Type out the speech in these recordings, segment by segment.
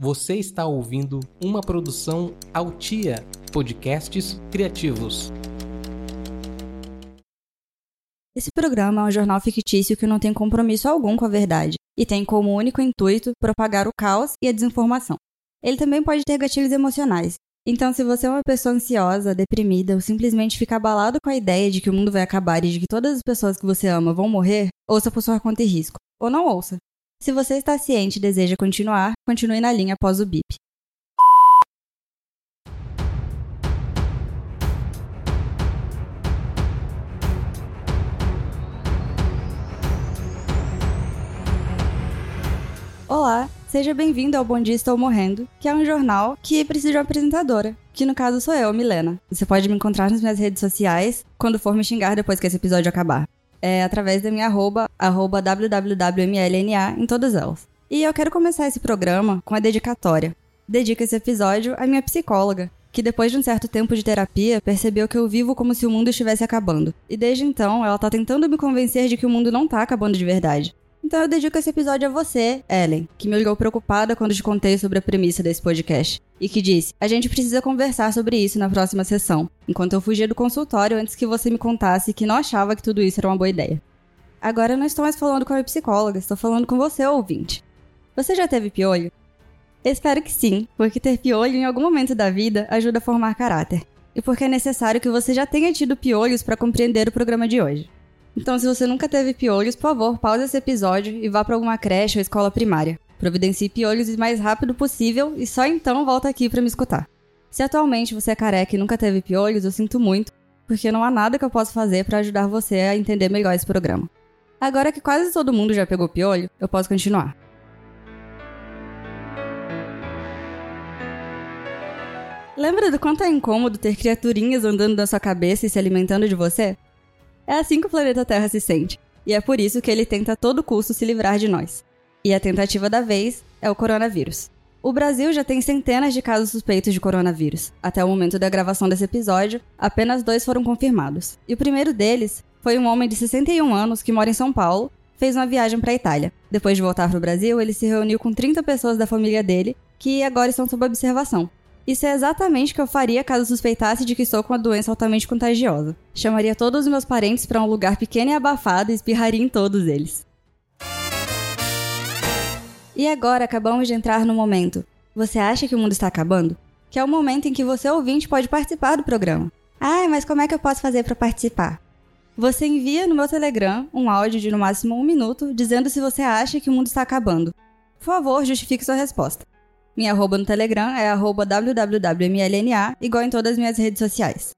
Você está ouvindo uma produção Altia Podcasts Criativos. Esse programa é um jornal fictício que não tem compromisso algum com a verdade e tem como único intuito propagar o caos e a desinformação. Ele também pode ter gatilhos emocionais. Então, se você é uma pessoa ansiosa, deprimida ou simplesmente fica abalado com a ideia de que o mundo vai acabar e de que todas as pessoas que você ama vão morrer, ouça por sua conta e risco. Ou não ouça. Se você está ciente e deseja continuar, continue na linha após o bip. Olá, seja bem-vindo ao Bom Dia Estou Morrendo, que é um jornal que precisa de uma apresentadora, que no caso sou eu, Milena. Você pode me encontrar nas minhas redes sociais quando for me xingar depois que esse episódio acabar. É através da minha arroba, arroba www.mlna em todas elas. E eu quero começar esse programa com a dedicatória. Dedico esse episódio à minha psicóloga, que depois de um certo tempo de terapia percebeu que eu vivo como se o mundo estivesse acabando. E desde então ela tá tentando me convencer de que o mundo não tá acabando de verdade. Então eu dedico esse episódio a você, Ellen, que me ligou preocupada quando te contei sobre a premissa desse podcast. E que disse: a gente precisa conversar sobre isso na próxima sessão, enquanto eu fugia do consultório antes que você me contasse que não achava que tudo isso era uma boa ideia. Agora eu não estou mais falando com a psicóloga, estou falando com você, ouvinte. Você já teve piolho? Espero que sim, porque ter piolho em algum momento da vida ajuda a formar caráter. E porque é necessário que você já tenha tido piolhos para compreender o programa de hoje. Então, se você nunca teve piolhos, por favor, pause esse episódio e vá para alguma creche ou escola primária. Providencie piolhos o mais rápido possível e só então volta aqui para me escutar. Se atualmente você é careca e nunca teve piolhos, eu sinto muito, porque não há nada que eu possa fazer para ajudar você a entender melhor esse programa. Agora que quase todo mundo já pegou piolho, eu posso continuar. Lembra do quanto é incômodo ter criaturinhas andando na sua cabeça e se alimentando de você? É assim que o planeta Terra se sente, e é por isso que ele tenta a todo custo se livrar de nós. E a tentativa da vez é o coronavírus. O Brasil já tem centenas de casos suspeitos de coronavírus. Até o momento da gravação desse episódio, apenas dois foram confirmados. E o primeiro deles foi um homem de 61 anos que mora em São Paulo, fez uma viagem para a Itália. Depois de voltar para o Brasil, ele se reuniu com 30 pessoas da família dele, que agora estão sob observação. Isso é exatamente o que eu faria caso suspeitasse de que estou com uma doença altamente contagiosa. Chamaria todos os meus parentes para um lugar pequeno e abafado e espirraria em todos eles. E agora acabamos de entrar no momento. Você acha que o mundo está acabando? Que é o momento em que você ouvinte pode participar do programa. Ah, mas como é que eu posso fazer para participar? Você envia no meu Telegram um áudio de no máximo um minuto dizendo se você acha que o mundo está acabando. Por favor, justifique sua resposta. Minha arroba no Telegram é arroba www.mlna, igual em todas as minhas redes sociais.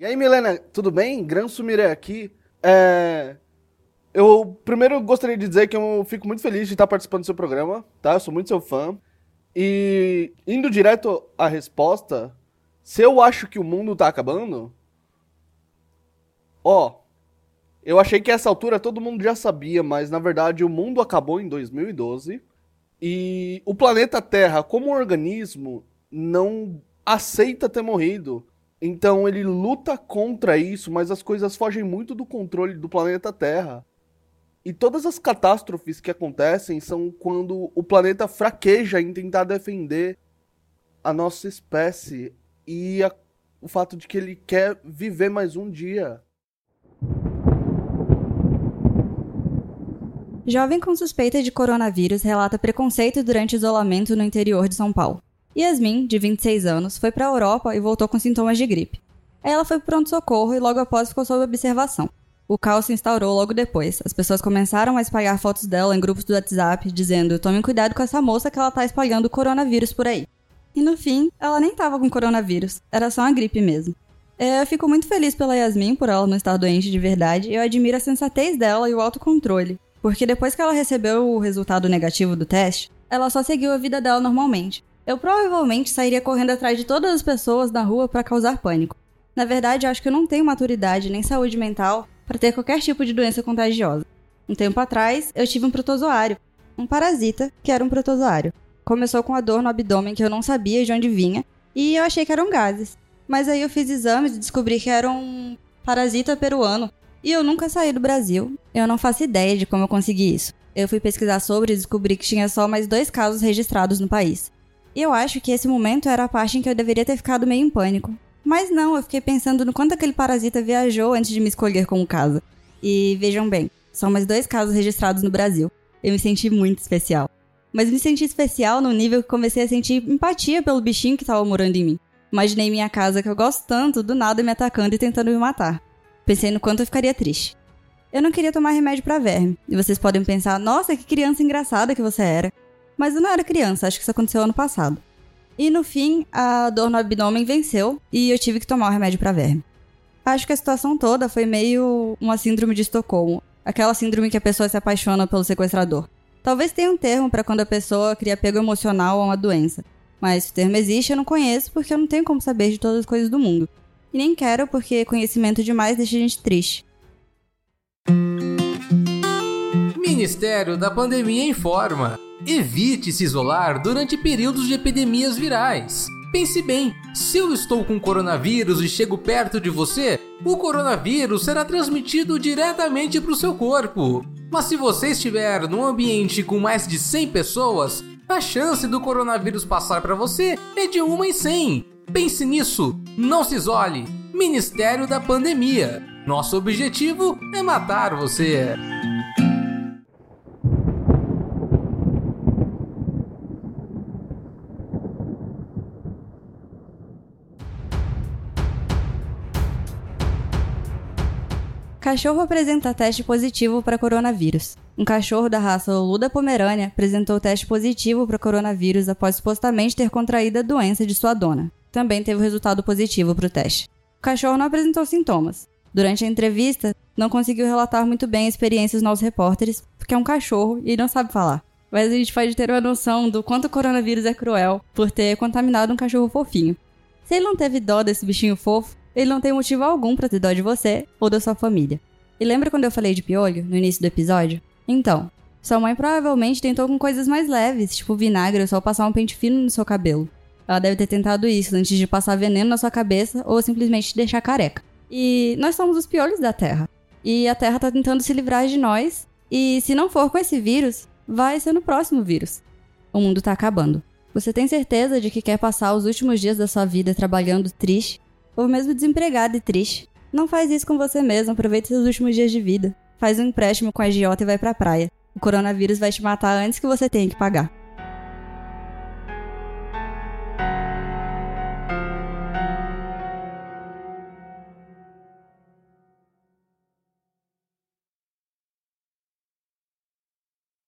E aí, Milena, tudo bem? Gran Sumiré aqui. É... Eu primeiro gostaria de dizer que eu fico muito feliz de estar participando do seu programa, tá? Eu sou muito seu fã. E indo direto à resposta, se eu acho que o mundo tá acabando, ó, eu achei que essa altura todo mundo já sabia, mas na verdade o mundo acabou em 2012 e o planeta Terra, como organismo, não aceita ter morrido. Então ele luta contra isso, mas as coisas fogem muito do controle do planeta Terra. E todas as catástrofes que acontecem são quando o planeta fraqueja em tentar defender a nossa espécie e a, o fato de que ele quer viver mais um dia. Jovem com suspeita de coronavírus relata preconceito durante isolamento no interior de São Paulo. Yasmin, de 26 anos, foi para a Europa e voltou com sintomas de gripe. Ela foi para pronto-socorro e logo após ficou sob observação. O caos se instaurou logo depois. As pessoas começaram a espalhar fotos dela em grupos do WhatsApp, dizendo: tomem cuidado com essa moça que ela tá espalhando coronavírus por aí. E no fim, ela nem tava com coronavírus, era só uma gripe mesmo. É, eu fico muito feliz pela Yasmin por ela não estar doente de verdade eu admiro a sensatez dela e o autocontrole. Porque depois que ela recebeu o resultado negativo do teste, ela só seguiu a vida dela normalmente. Eu provavelmente sairia correndo atrás de todas as pessoas na rua para causar pânico. Na verdade, acho que eu não tenho maturidade nem saúde mental para ter qualquer tipo de doença contagiosa. Um tempo atrás, eu tive um protozoário, um parasita que era um protozoário. Começou com a dor no abdômen que eu não sabia de onde vinha e eu achei que eram gases. Mas aí eu fiz exames e descobri que era um parasita peruano e eu nunca saí do Brasil. Eu não faço ideia de como eu consegui isso. Eu fui pesquisar sobre e descobri que tinha só mais dois casos registrados no país. E eu acho que esse momento era a parte em que eu deveria ter ficado meio em pânico. Mas não, eu fiquei pensando no quanto aquele parasita viajou antes de me escolher como casa. E vejam bem, são mais dois casos registrados no Brasil. Eu me senti muito especial. Mas me senti especial no nível que comecei a sentir empatia pelo bichinho que estava morando em mim. Imaginei minha casa que eu gosto tanto, do nada me atacando e tentando me matar. Pensei no quanto eu ficaria triste. Eu não queria tomar remédio para verme. E vocês podem pensar, nossa, que criança engraçada que você era. Mas eu não era criança, acho que isso aconteceu ano passado. E no fim, a dor no abdômen venceu e eu tive que tomar o remédio para verme. Acho que a situação toda foi meio uma síndrome de Estocolmo, aquela síndrome que a pessoa se apaixona pelo sequestrador. Talvez tenha um termo para quando a pessoa cria apego emocional a uma doença, mas se o termo existe eu não conheço porque eu não tenho como saber de todas as coisas do mundo. E nem quero porque conhecimento demais deixa a gente triste. Ministério da Pandemia informa. Evite se isolar durante períodos de epidemias virais. Pense bem, se eu estou com coronavírus e chego perto de você, o coronavírus será transmitido diretamente para o seu corpo. Mas se você estiver num ambiente com mais de 100 pessoas, a chance do coronavírus passar para você é de 1 em 100. Pense nisso, não se isole. Ministério da Pandemia. Nosso objetivo é matar você. Cachorro apresenta teste positivo para coronavírus. Um cachorro da raça Luda Pomerânia apresentou teste positivo para coronavírus após supostamente ter contraído a doença de sua dona. Também teve resultado positivo para o teste. O cachorro não apresentou sintomas. Durante a entrevista, não conseguiu relatar muito bem a experiência dos nossos repórteres, porque é um cachorro e não sabe falar. Mas a gente pode ter uma noção do quanto o coronavírus é cruel por ter contaminado um cachorro fofinho. Se ele não teve dó desse bichinho fofo, ele não tem motivo algum para ter dó de você ou da sua família. E lembra quando eu falei de piolho no início do episódio? Então, sua mãe provavelmente tentou com coisas mais leves, tipo vinagre ou só passar um pente fino no seu cabelo. Ela deve ter tentado isso antes de passar veneno na sua cabeça ou simplesmente te deixar careca. E nós somos os piolhos da Terra. E a Terra tá tentando se livrar de nós. E se não for com esse vírus, vai ser no próximo vírus. O mundo tá acabando. Você tem certeza de que quer passar os últimos dias da sua vida trabalhando triste, ou mesmo desempregado e triste. Não faz isso com você mesmo, aproveite seus últimos dias de vida. Faz um empréstimo com a agiota e vai pra praia. O coronavírus vai te matar antes que você tenha que pagar.